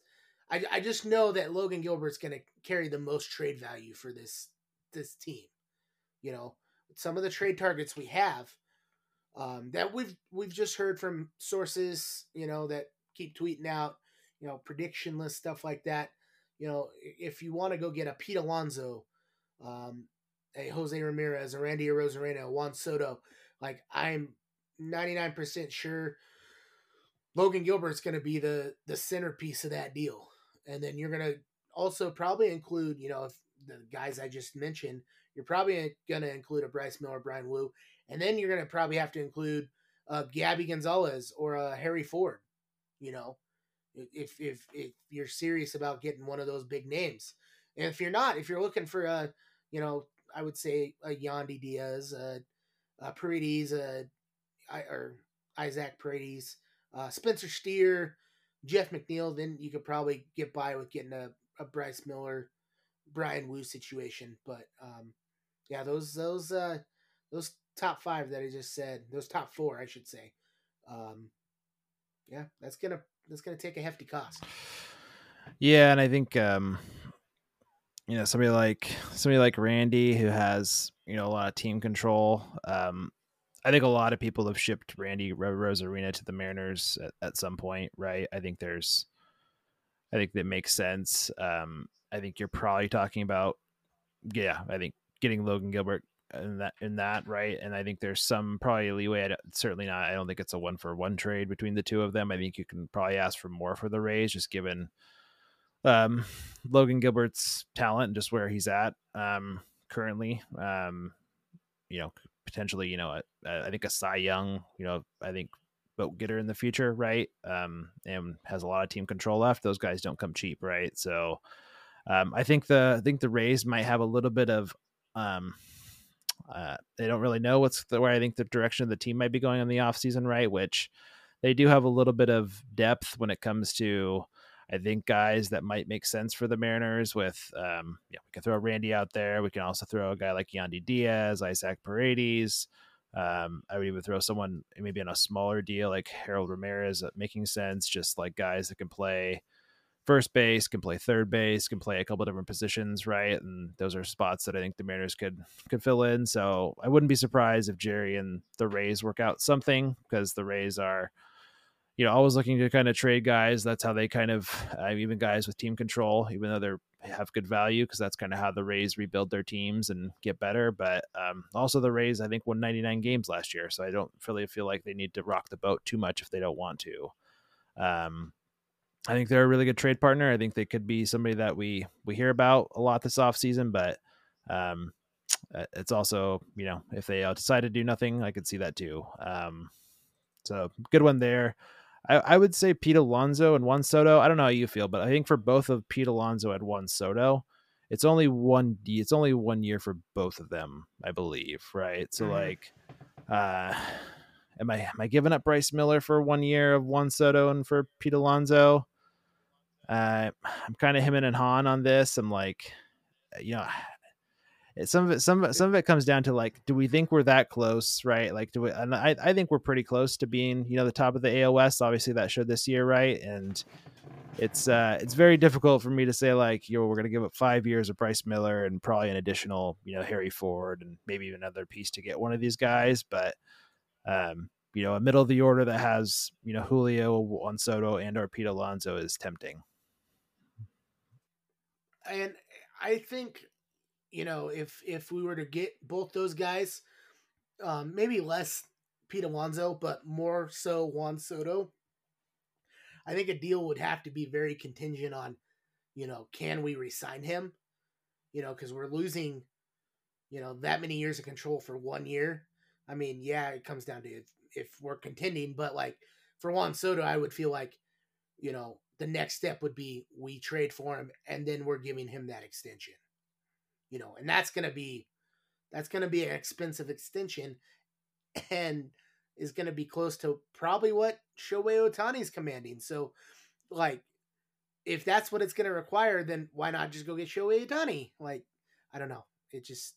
S1: I, I just know that Logan Gilbert's going to carry the most trade value for this this team. You know, some of the trade targets we have um, that we've we've just heard from sources, you know, that keep tweeting out, you know, prediction list stuff like that. You know, if you want to go get a Pete Alonso, um, a Jose Ramirez, a Randy Arozarena, Juan Soto, like I'm 99% sure Logan Gilbert's going to be the the centerpiece of that deal and then you're gonna also probably include, you know, if the guys I just mentioned, you're probably gonna include a Bryce Miller, Bryan Woo, and then you're gonna probably have to include uh, Gabby Gonzalez or uh, Harry Ford. You know, if if if you're serious about getting one of those big names, and if you're not, if you're looking for a, you know, I would say a Yandy Diaz, a, a Paredes, a, or Isaac Paredes, uh, Spencer Steer, Jeff McNeil, then you could probably get by with getting a, a Bryce Miller, Bryan Woo situation. But um, yeah, those those uh, those top five that I just said, those top four, I should say. Um, yeah, that's gonna that's gonna take a hefty cost.
S2: Yeah, and I think um, you know somebody like somebody like Randy who has you know a lot of team control. Um, I think a lot of people have shipped Randy Arozarena to the Mariners at, at, some point, right? I think there's, I think that makes sense. Um, I think you're probably talking about, yeah, I think getting Logan Gilbert in that in that right, and I think there's some probably leeway. certainly not. I don't think it's a one for one trade between the two of them. I think you can probably ask for more for the Rays, just given um, Logan Gilbert's talent and just where he's at um, currently. Um, you know, potentially, you know, I think a Cy Young, you know, I think vote getter in the future, right? Um, and has a lot of team control left. Those guys don't come cheap, right? So, um, I think the I think the Rays might have a little bit of um, uh, they don't really know what's the where I think the direction of the team might be going in the offseason, right? Which they do have a little bit of depth when it comes to I think guys that might make sense for the Mariners with, um, yeah, we can throw Randy out there. We can also throw a guy like Yandy Diaz, Isaac Paredes. Um, I would even throw someone maybe on a smaller deal like Harold Ramirez, uh, making sense. Just like guys that can play first base, can play third base, can play a couple different positions, right? And those are spots that I think the Mariners could could fill in. So I wouldn't be surprised if Jerry and the Rays work out something because the Rays are you know, always looking to kind of trade guys. That's how they kind of, uh, even guys with team control, even though they're have good value, because that's kind of how the Rays rebuild their teams and get better. But um, also, the Rays, I think, won 99 games last year, so I don't really feel like they need to rock the boat too much if they don't want to. Um, I think they're a really good trade partner. I think they could be somebody that we we hear about a lot this offseason, but um, [TSK] it's also you know if they uh, decide to do nothing, I could see that too. Um, so good one there. I, I would say Pete Alonso and Juan Soto. I don't know how you feel, but I think for both of Pete Alonso and Juan Soto, it's only one it's only one year for both of them, I believe, right? So mm-hmm. like uh [SIGHS] am I am I giving up Bryce Miller for one year of Juan Soto and for Pete Alonso? Uh, I'm kind of him and Han on this. I'm like, you know, some of it some some of it comes down to like do we think we're that close right? Like do we and I, I think we're pretty close to being you know the top of the AL West obviously that showed this year right? And it's uh it's very difficult for me to say like yo we're gonna give up five years of Bryce Miller and probably an additional you know Harry Ford and maybe another piece to get one of these guys. But um you know a middle of the order that has you know Julio Juan Soto and or Pete Alonso is tempting
S1: and I think you know, if if we were to get both those guys, um, maybe less Pete Alonso, but more so Juan Soto, I think a deal would have to be very contingent on, you know, can we resign him? You know, because we're losing, you know, that many years of control for one year. I mean, yeah, it comes down to if, if we're contending, but like for Juan Soto, I would feel like, you know, the next step would be we trade for him and then we're giving him that extension you know, and that's going to be that's going to be an expensive extension and is going to be close to probably what Shohei Ohtani is commanding. So, like, if that's what it's going to require, then why not just go get Shohei Ohtani? Like, I don't know. It just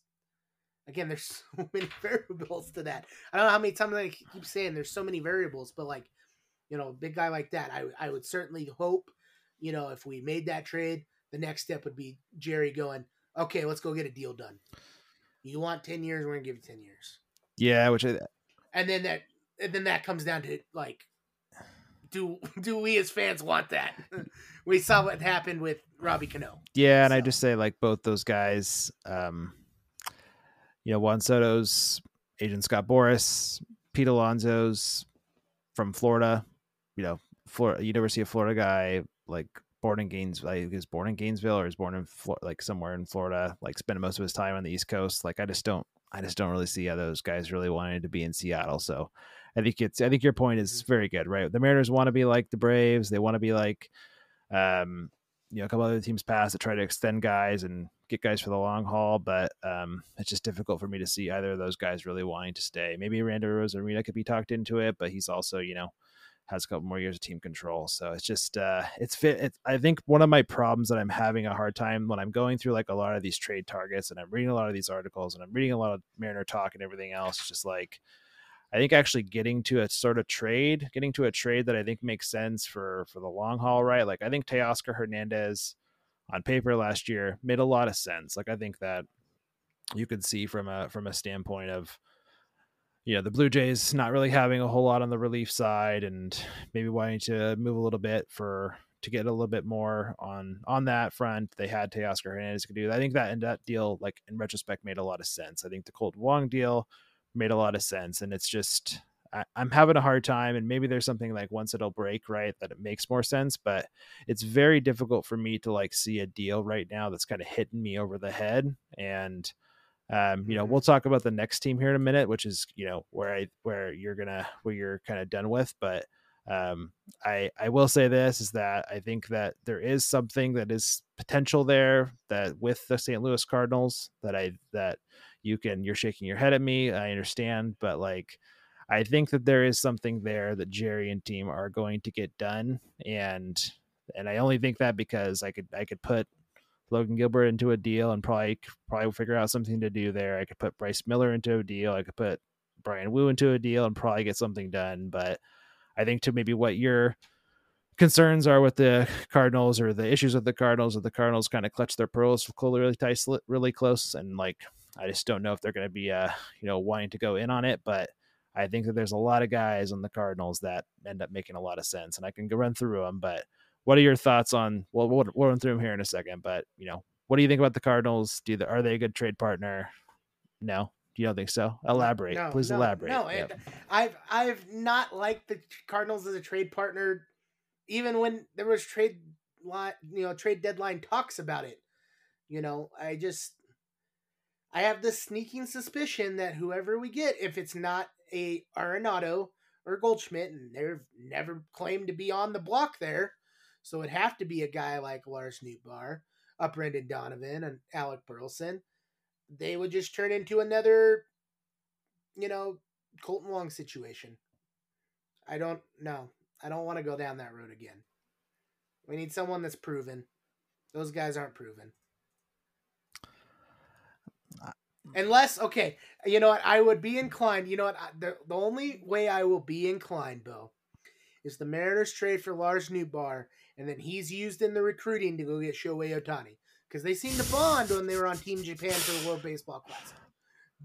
S1: again, there's [LAUGHS] so many [LAUGHS] variables to that. I don't know how many times I keep saying there's so many variables, but like, you know, a big guy like that, I I would certainly hope, you know, if we made that trade, the next step would be Jerry going, okay, let's go get a deal done. You want ten years, we're gonna give you ten years.
S2: Yeah, which I,
S1: and then that and then that comes down to like do [LAUGHS] do we as fans want that? [LAUGHS] we saw what happened with Robbie Cano.
S2: Yeah, and so. I just say like both those guys, um, you know, Juan Soto's agent Scott Boras, Pete Alonso's from Florida, you know, Florida University of Florida guy, like born in Gainesville, like, he was born in Gainesville or is born in like somewhere in Florida, like spent most of his time on the East Coast. Like I just don't, I just don't really see how those guys really wanted to be in Seattle. So I think it's, I think your point is mm-hmm. very good, right? The Mariners want to be like the Braves. They want to be like, um, you know, a couple other teams pass that try to extend guys and get guys for the long haul, but um, it's just difficult for me to see either of those guys really wanting to stay. Maybe Randy Arozarena could be talked into it, but he's also, you know, has a couple more years of team control. So it's just uh, it's fit. It's, I think one of my problems that I'm having a hard time when I'm going through like a lot of these trade targets and I'm reading a lot of these articles and I'm reading a lot of Mariner talk and everything else. Just like I think actually getting to a sort of trade, getting to a trade that I think makes sense for for the long haul, right? Like I think Teoscar Hernandez on paper last year made a lot of sense. Like I think that you could see from a from a standpoint of you know the Blue Jays not really having a whole lot on the relief side and maybe wanting to move a little bit for to get a little bit more on on that front. They had Teoscar Hernandez could do. I think that and that deal, like in retrospect, made a lot of sense. I think the Kolten Wong deal made a lot of sense, and it's just I, am having a hard time. And maybe there's something like once it'll break, right, that it makes more sense. But it's very difficult for me to like see a deal right now that's kind of hitting me over the head and um, you know, mm-hmm. we'll talk about the next team here in a minute, which is you know where I where you're gonna where you're kind of done with. But um, I I will say this is that I think that there is something that is potential there that with the St. Louis Cardinals that I that you can you're shaking your head at me. I understand, but like I think that there is something there that Jerry and team are going to get done, and and I only think that because I could I could put Logan Gilbert into a deal and probably probably figure out something to do there. I could put Bryce Miller into a deal. I could put Bryan Woo into a deal and probably get something done. But I think to maybe what your concerns are with the Cardinals or the issues with the Cardinals, or the Cardinals kind of clutch their pearls really tight, really close, and like I just don't know if they're going to be uh you know wanting to go in on it, but. I think that there's a lot of guys on the Cardinals that end up making a lot of sense, and I can go run through them. But what are your thoughts on? Well, we'll, we'll run through them here in a second, but you know, what do you think about the Cardinals? Do they, are they a good trade partner? No, you don't think so? Elaborate, no, please
S1: no,
S2: elaborate.
S1: No, yep. I've I've not liked the Cardinals as a trade partner, even when there was trade line, you know, trade deadline talks about it. You know, I just I have this sneaking suspicion that whoever we get, if it's not a Arenado or Goldschmidt, and they've never claimed to be on the block there, so it'd have to be a guy like Lars Nootbaar, a uh, Brendan Donovan, and Alec Burleson. They would just turn into another, you know, Kolten Wong situation. I don't know. I don't want to go down that road again. We need someone that's proven. Those guys aren't proven. Uh, Unless, okay, you know what? I would be inclined. You know what? The, the only way I will be inclined, Bill, is the Mariners trade for Lars Nootbaar and then he's used in the recruiting to go get Shohei Ohtani because they seemed to bond when they were on Team Japan for the World Baseball Classic.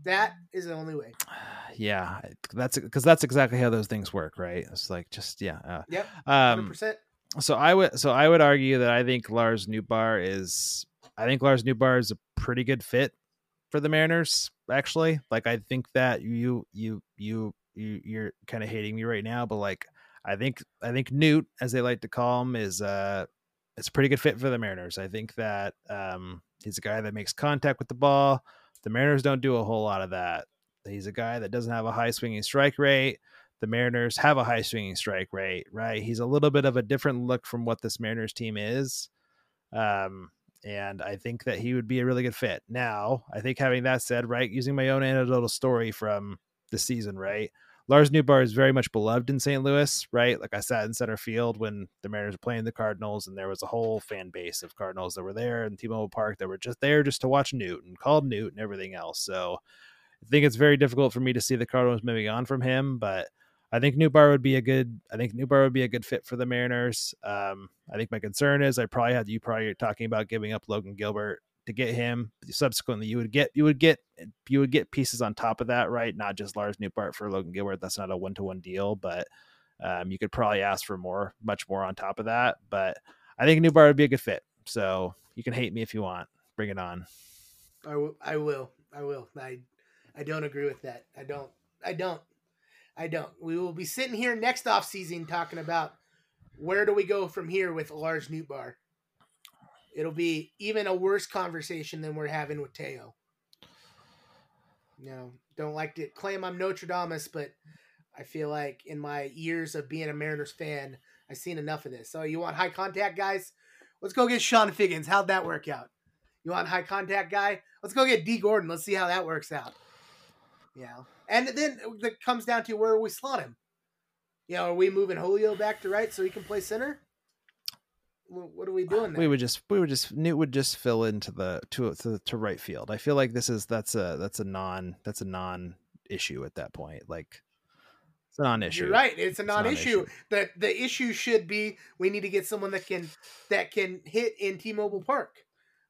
S1: That is the only way. [SIGHS]
S2: Yeah, that's because that's exactly how those things work, right? It's like just yeah. Uh,
S1: yep. Um, percent
S2: so I would so I would argue that I think Lars Nootbaar is I think Lars Nootbaar is a pretty good fit for the Mariners. Actually, like I think that you you you you you're kind of hating me right now, but like I think I think Newt, as they like to call him, is uh it's a pretty good fit for the Mariners. I think that um, he's a guy that makes contact with the ball. The Mariners don't do a whole lot of that. He's a guy that doesn't have a high swinging strike rate. The Mariners have a high swinging strike rate, right? He's a little bit of a different look from what this Mariners team is. Um, and I think that he would be a really good fit. Now, I think having that said, right, using my own anecdotal story from the season, right? Lars Nootbaar is very much beloved in St. Louis, right? Like I sat in center field when the Mariners were playing the Cardinals, and there was a whole fan base of Cardinals that were there in T-Mobile Park that were just there just to watch Newt and called Newt and everything else. So I think it's very difficult for me to see the Cardinals moving on from him, but I think Nootbaar would be a good. I think Nootbaar would be a good fit for the Mariners. Um, I think my concern is I probably had you probably talking about giving up Logan Gilbert to get him. Subsequently, you would get you would get you would get pieces on top of that, right? Not just Lars Nootbaar for Logan Gilbert. That's not a one to one deal, but um, you could probably ask for more, much more on top of that. But I think Nootbaar would be a good fit. So you can hate me if you want. Bring it on.
S1: I, w- I will. I will. I I don't agree with that. I don't. I don't. I don't. We will be sitting here next off season talking about where do we go from here with Lars Nootbaar. It'll be even a worse conversation than we're having with Teo. You know, don't like to claim I'm Notre Dame, but I feel like in my years of being a Mariners fan, I've seen enough of this. So you want high contact guys? Let's go get Chone Figgins. How'd that work out? You want high contact guy? Let's go get Dee Gordon. Let's see how that works out. Yeah. And then it comes down to where we slot him. You know, are we moving Julio back to right so he can play center? What are we doing? There?
S2: We would just we would just Newt would just fill into the to, to to right field. I feel like this is that's a that's a non that's a non issue at that point. Like it's a non-issue.
S1: You're right. It's a non-issue. It's non-issue. The the issue should be we need to get someone that can that can hit in T-Mobile Park.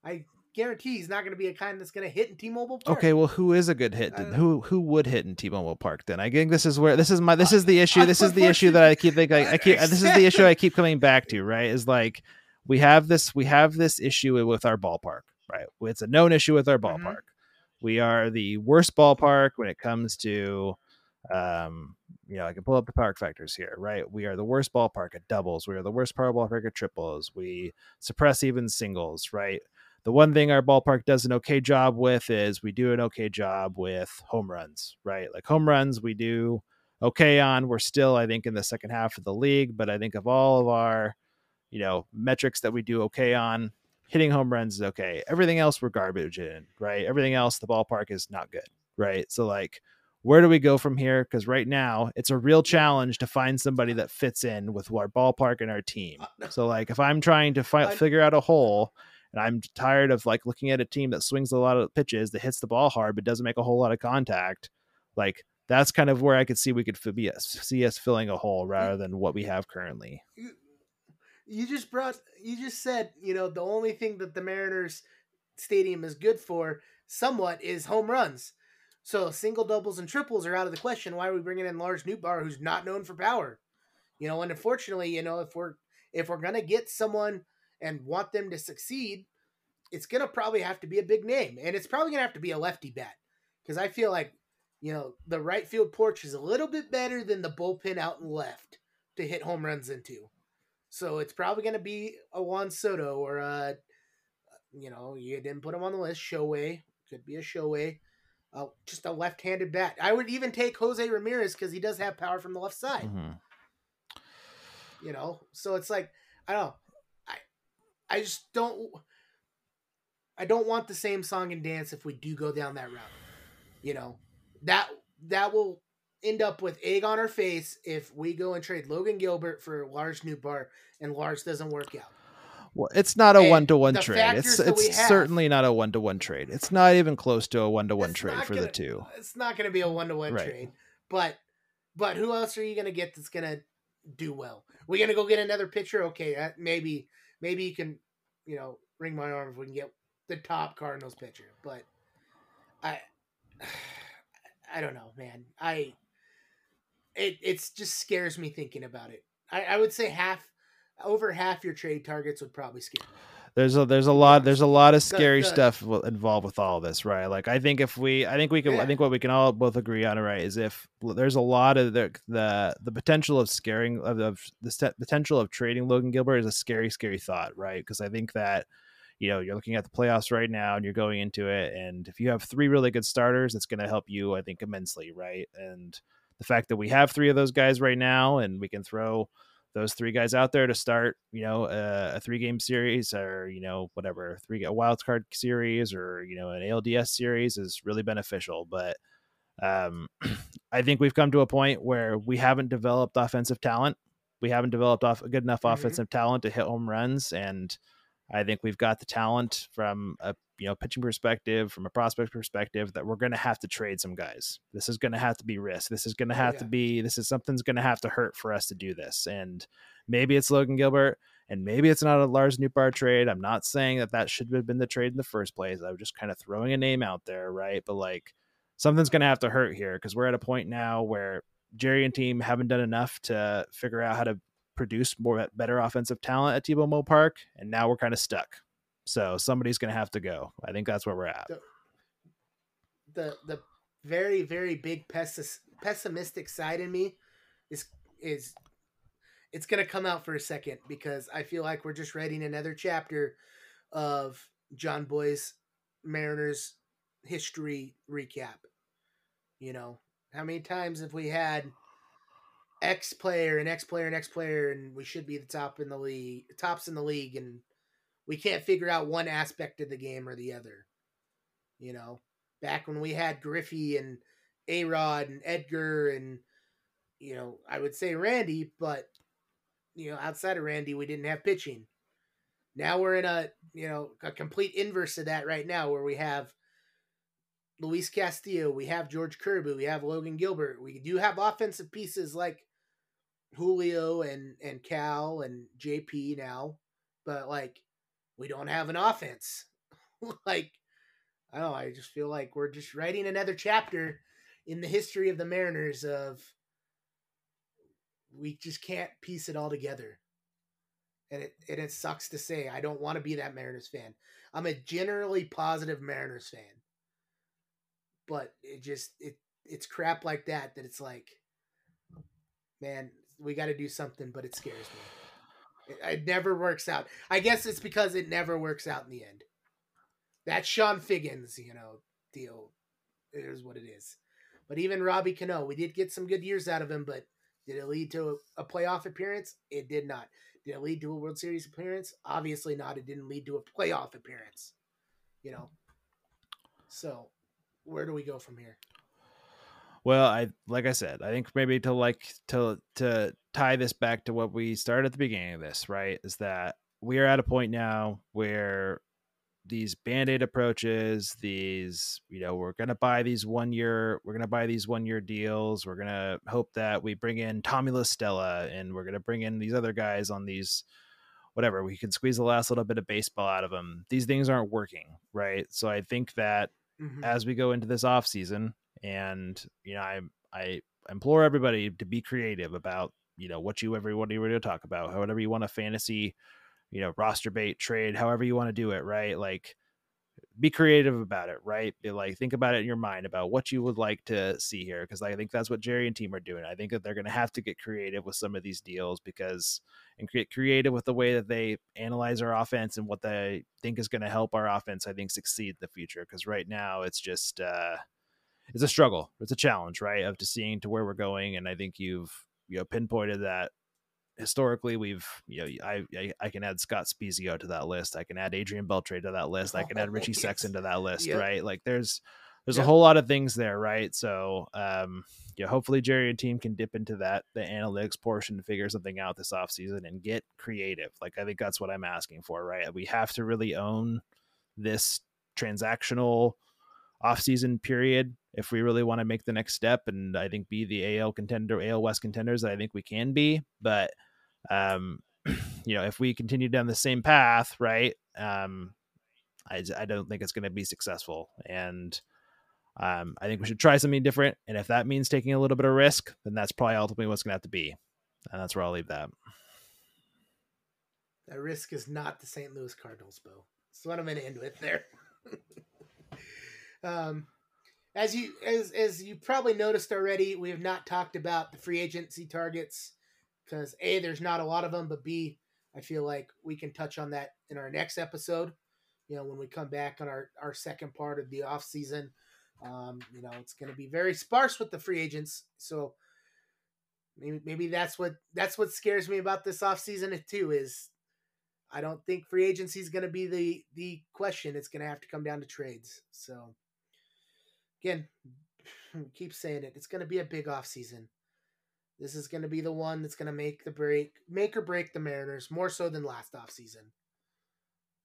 S1: I guarantee he's not going to be a kind that's going to hit in T-Mobile Park.
S2: Okay, well, who is a good hit? who who would hit in T-Mobile Park? Then I think this is where this is my this is the issue. This is the issue that I keep like I, I keep this is the issue I [LAUGHS] keep coming back to. Right, is like we have this we have this issue with our ballpark. Right, it's a known issue with our mm-hmm. ballpark. Mm-hmm. We are the worst ballpark when it comes to um you know i can pull up the park factors here right we are the worst ballpark at doubles we are the worst power ballpark at triples we suppress even singles right the one thing our ballpark does an okay job with is we do an okay job with home runs, right? Like home runs, we do okay on. We're still, I think, in the second half of the league, but I think of all of our, you know, metrics that we do okay on, hitting home runs is okay. Everything else we're garbage in, right? Everything else, the ballpark is not good, right? So like, where do we go from here? Because right now it's a real challenge to find somebody that fits in with our ballpark and our team. [LAUGHS] So like, if I'm trying to fi- figure out a hole and I'm tired of like looking at a team that swings a lot of pitches, that hits the ball hard, but doesn't make a whole lot of contact. Like that's kind of where I could see we could be see us filling a hole rather than what we have currently.
S1: You just brought, you just said, you know, the only thing that the Mariners stadium is good for somewhat is home runs. So single doubles and triples are out of the question. Why are we bringing in Lars Nootbaar, who's not known for power? You know, and unfortunately, you know, if we're if we're gonna get someone and want them to succeed, it's going to probably have to be a big name. And it's probably going to have to be a lefty bat. Because I feel like, you know, the right field porch is a little bit better than the bullpen out and left to hit home runs into. So it's probably going to be a Juan Soto or a, you know, you didn't put him on the list. Shohei could be a Shohei. Uh, just a left-handed bat. I would even take Jose Ramirez because he does have power from the left side. Mm-hmm. You know, so it's like I don't know. I just don't. I don't want the same song and dance if we do go down that route. You know that that will end up with egg on our face if we go and trade Logan Gilbert for Lars Nootbaar and Lars doesn't work out.
S2: Well, it's not a one to one trade. It's it's certainly not a one to one trade. It's not even close to a one to one trade for
S1: gonna,
S2: the two.
S1: It's not going to be a one to one trade. But but who else are you going to get that's going to do well? We're going to go get another pitcher. Okay, uh, maybe maybe you can, you know, wring my arm if we can get the top Cardinals pitcher. But I, [SIGHS] I don't know, man. I, it it's just scares me thinking about it. I, I would say half, over half your trade targets would probably scare me
S2: there's a there's a lot there's a lot of scary stuff involved with all this right? Like i think if we i think we can yeah. i think what we can all both agree on right is if there's a lot of the the, the potential of scaring of, of the potential of trading logan gilbert is a scary scary thought right? Because i think that you know you're looking at the playoffs right now and you're going into it and if you have three really good starters it's going to help you i think immensely right? And the fact that we have three of those guys right now and we can throw those three guys out there to start, you know, a, a three game series or, you know, whatever, three a wild card series or, you know, an ALDS series is really beneficial. But um, [CLEARS THROAT] I think we've come to a point where we haven't developed offensive talent. We haven't developed off good enough mm-hmm. offensive talent to hit home runs. And I think we've got the talent from a you know pitching perspective, from a prospect perspective, that we're going to have to trade some guys. This is going to have to be risk. This is going oh, to have yeah. to be. This is something's going to have to hurt for us to do this. And maybe it's Logan Gilbert, and maybe it's not a Lars Nootbaar trade. I'm not saying that that should have been the trade in the first place. I was just kind of throwing a name out there, right? But like something's going to have to hurt here because we're at a point now where Jerry and team haven't done enough to figure out how to produce more better offensive talent at T-Mobile Park, and now we're kind of stuck. So somebody's going to have to go. I think that's where we're at.
S1: The the, the very very big pessis, pessimistic side in me is is it's going to come out for a second because I feel like we're just writing another chapter of John Boy's Mariners history recap. You know, how many times have we had X player and X player and X player, and we should be the top in the league, tops in the league, and we can't figure out one aspect of the game or the other. You know, back when we had Griffey and A Rod and Edgar and you know, I would say Randy, but you know, outside of Randy, we didn't have pitching. Now we're in a you know a complete inverse of that right now, where we have Luis Castillo, we have George Kirby, we have Logan Gilbert, we do have offensive pieces like Julio and and Cal and JP now, but like we don't have an offense. [LAUGHS] like I don't know, I just feel like we're just writing another chapter in the history of the Mariners of we just can't piece it all together. And it and it sucks to say I don't want to be that Mariners fan. I'm a generally positive Mariners fan. But it just it it's crap like that that it's like man, we got to do something, but it scares me. It, never works out. I guess it's because it never works out in the end. That Chone Figgins, you know, deal. is what it is. But even Robbie Cano, we did get some good years out of him, but did it lead to a, a playoff appearance? It did not. Did it lead to a World Series appearance? Obviously not. It didn't lead to a playoff appearance. You know. So, where do we go from here?
S2: Well, I like I said, I think maybe to like to to tie this back to what we started at the beginning of this, right? Is that we are at a point now where these band-aid approaches, these, you know, we're gonna buy these one year, we're gonna buy these one year deals, we're gonna hope that we bring in Tommy La Stella and we're gonna bring in these other guys on these whatever, we can squeeze the last little bit of baseball out of them. These things aren't working, right? So I think that mm-hmm. as we go into this off season, and you know i i implore everybody to be creative about you know what you everybody want to talk about however you want a fantasy you know roster bait trade however you want to do it right? Like be creative about it right? Like think about it in your mind about what you would like to see here because i think that's what jerry and team are doing. I think that they're going to have to get creative with some of these deals because and get creative with the way that they analyze our offense and what they think is going to help our offense i think succeed in the future because right now it's just uh it's a struggle. It's a challenge, right? Of to seeing to where we're going. And I think you've you know pinpointed that historically we've you know I, I, I can add Scott Spiezio to that list. I can add Adrian Beltre to that list. I can add Richie [LAUGHS] Sexson to that list, yep. right? Like there's there's yep. a whole lot of things there, right? So um yeah, hopefully Jerry and team can dip into that the analytics portion and figure something out this offseason and get creative. Like I think that's what I'm asking for, right? We have to really own this transactional off-season period if we really want to make the next step and I think be the AL contender, AL West contenders that I think we can be. But um, [CLEARS THROAT] you know, if we continue down the same path, right? Um, I I don't think it's going to be successful, and um, I think we should try something different. And if that means taking a little bit of risk, then that's probably ultimately what's going to have to be, and that's where I'll leave that.
S1: That risk is not the St. Louis Cardinals, Beau. That's what I'm going to end with there. [LAUGHS] Um, as you as as you probably noticed already, we have not talked about the free agency targets because a there's not a lot of them, but b I feel like we can touch on that in our next episode. You know, when we come back on our our second part of the off season, um, you know, it's going to be very sparse with the free agents. So maybe maybe that's what that's what scares me about this off season too is I don't think free agency is going to be the the question. It's going to have to come down to trades. So again, [LAUGHS] keep saying it. It's going to be a big off season. This is going to be the one that's going to make the break, make or break the Mariners more so than last off season.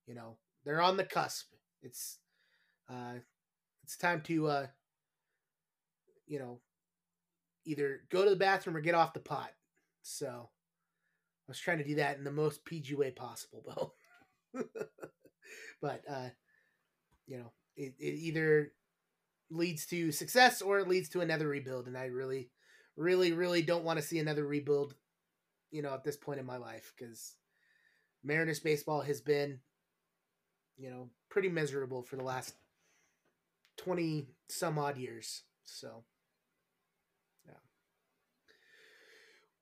S1: You know, they're on the cusp. It's uh, it's time to, uh, you know, either go to the bathroom or get off the pot. So I was trying to do that in the most PG way possible, Beau. [LAUGHS] but uh, you know, it, it either leads to success or it leads to another rebuild, and I really, really, really don't want to see another rebuild. You know, at this point in my life, because Mariners baseball has been, you know, pretty miserable for the last twenty some odd years. So yeah.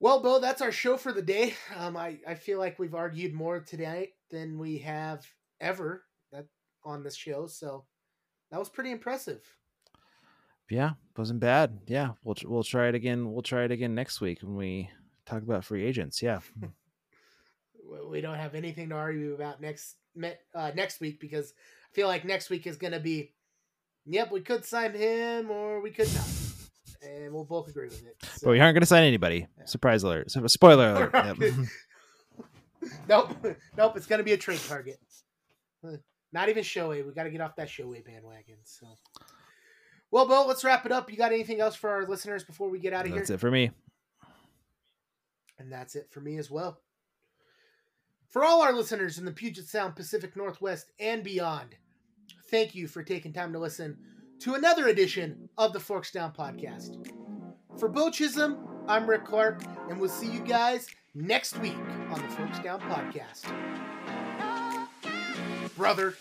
S1: Well, Beau, that's our show for the day. Um, I, I feel like we've argued more today than we have ever that on this show. So that was pretty impressive.
S2: Yeah, wasn't bad. Yeah, we'll we'll try it again. We'll try it again next week when we talk about free agents. Yeah. [LAUGHS]
S1: we don't have anything to argue about next uh, next week because I feel like next week is going to be, yep, we could sign him or we could not and we'll both agree with it.
S2: So. But we aren't going to sign anybody. Yeah. Surprise alert! Spoiler alert. [LAUGHS] Yep. [LAUGHS]
S1: nope, nope. It's going to be a trade target. Not even Shohei. We got to get off that Shohei bandwagon. So, well, Beau, let's wrap it up. You got anything else for our listeners before we get out of
S2: that's
S1: here?
S2: That's it for me.
S1: And that's it for me as well. For all our listeners in the Puget Sound, Pacific Northwest, and beyond, thank you for taking time to listen to another edition of the Forks Down Podcast. For Beau Chisholm, I'm Rick Clark, and we'll see you guys next week on the Forks Down Podcast. Brother.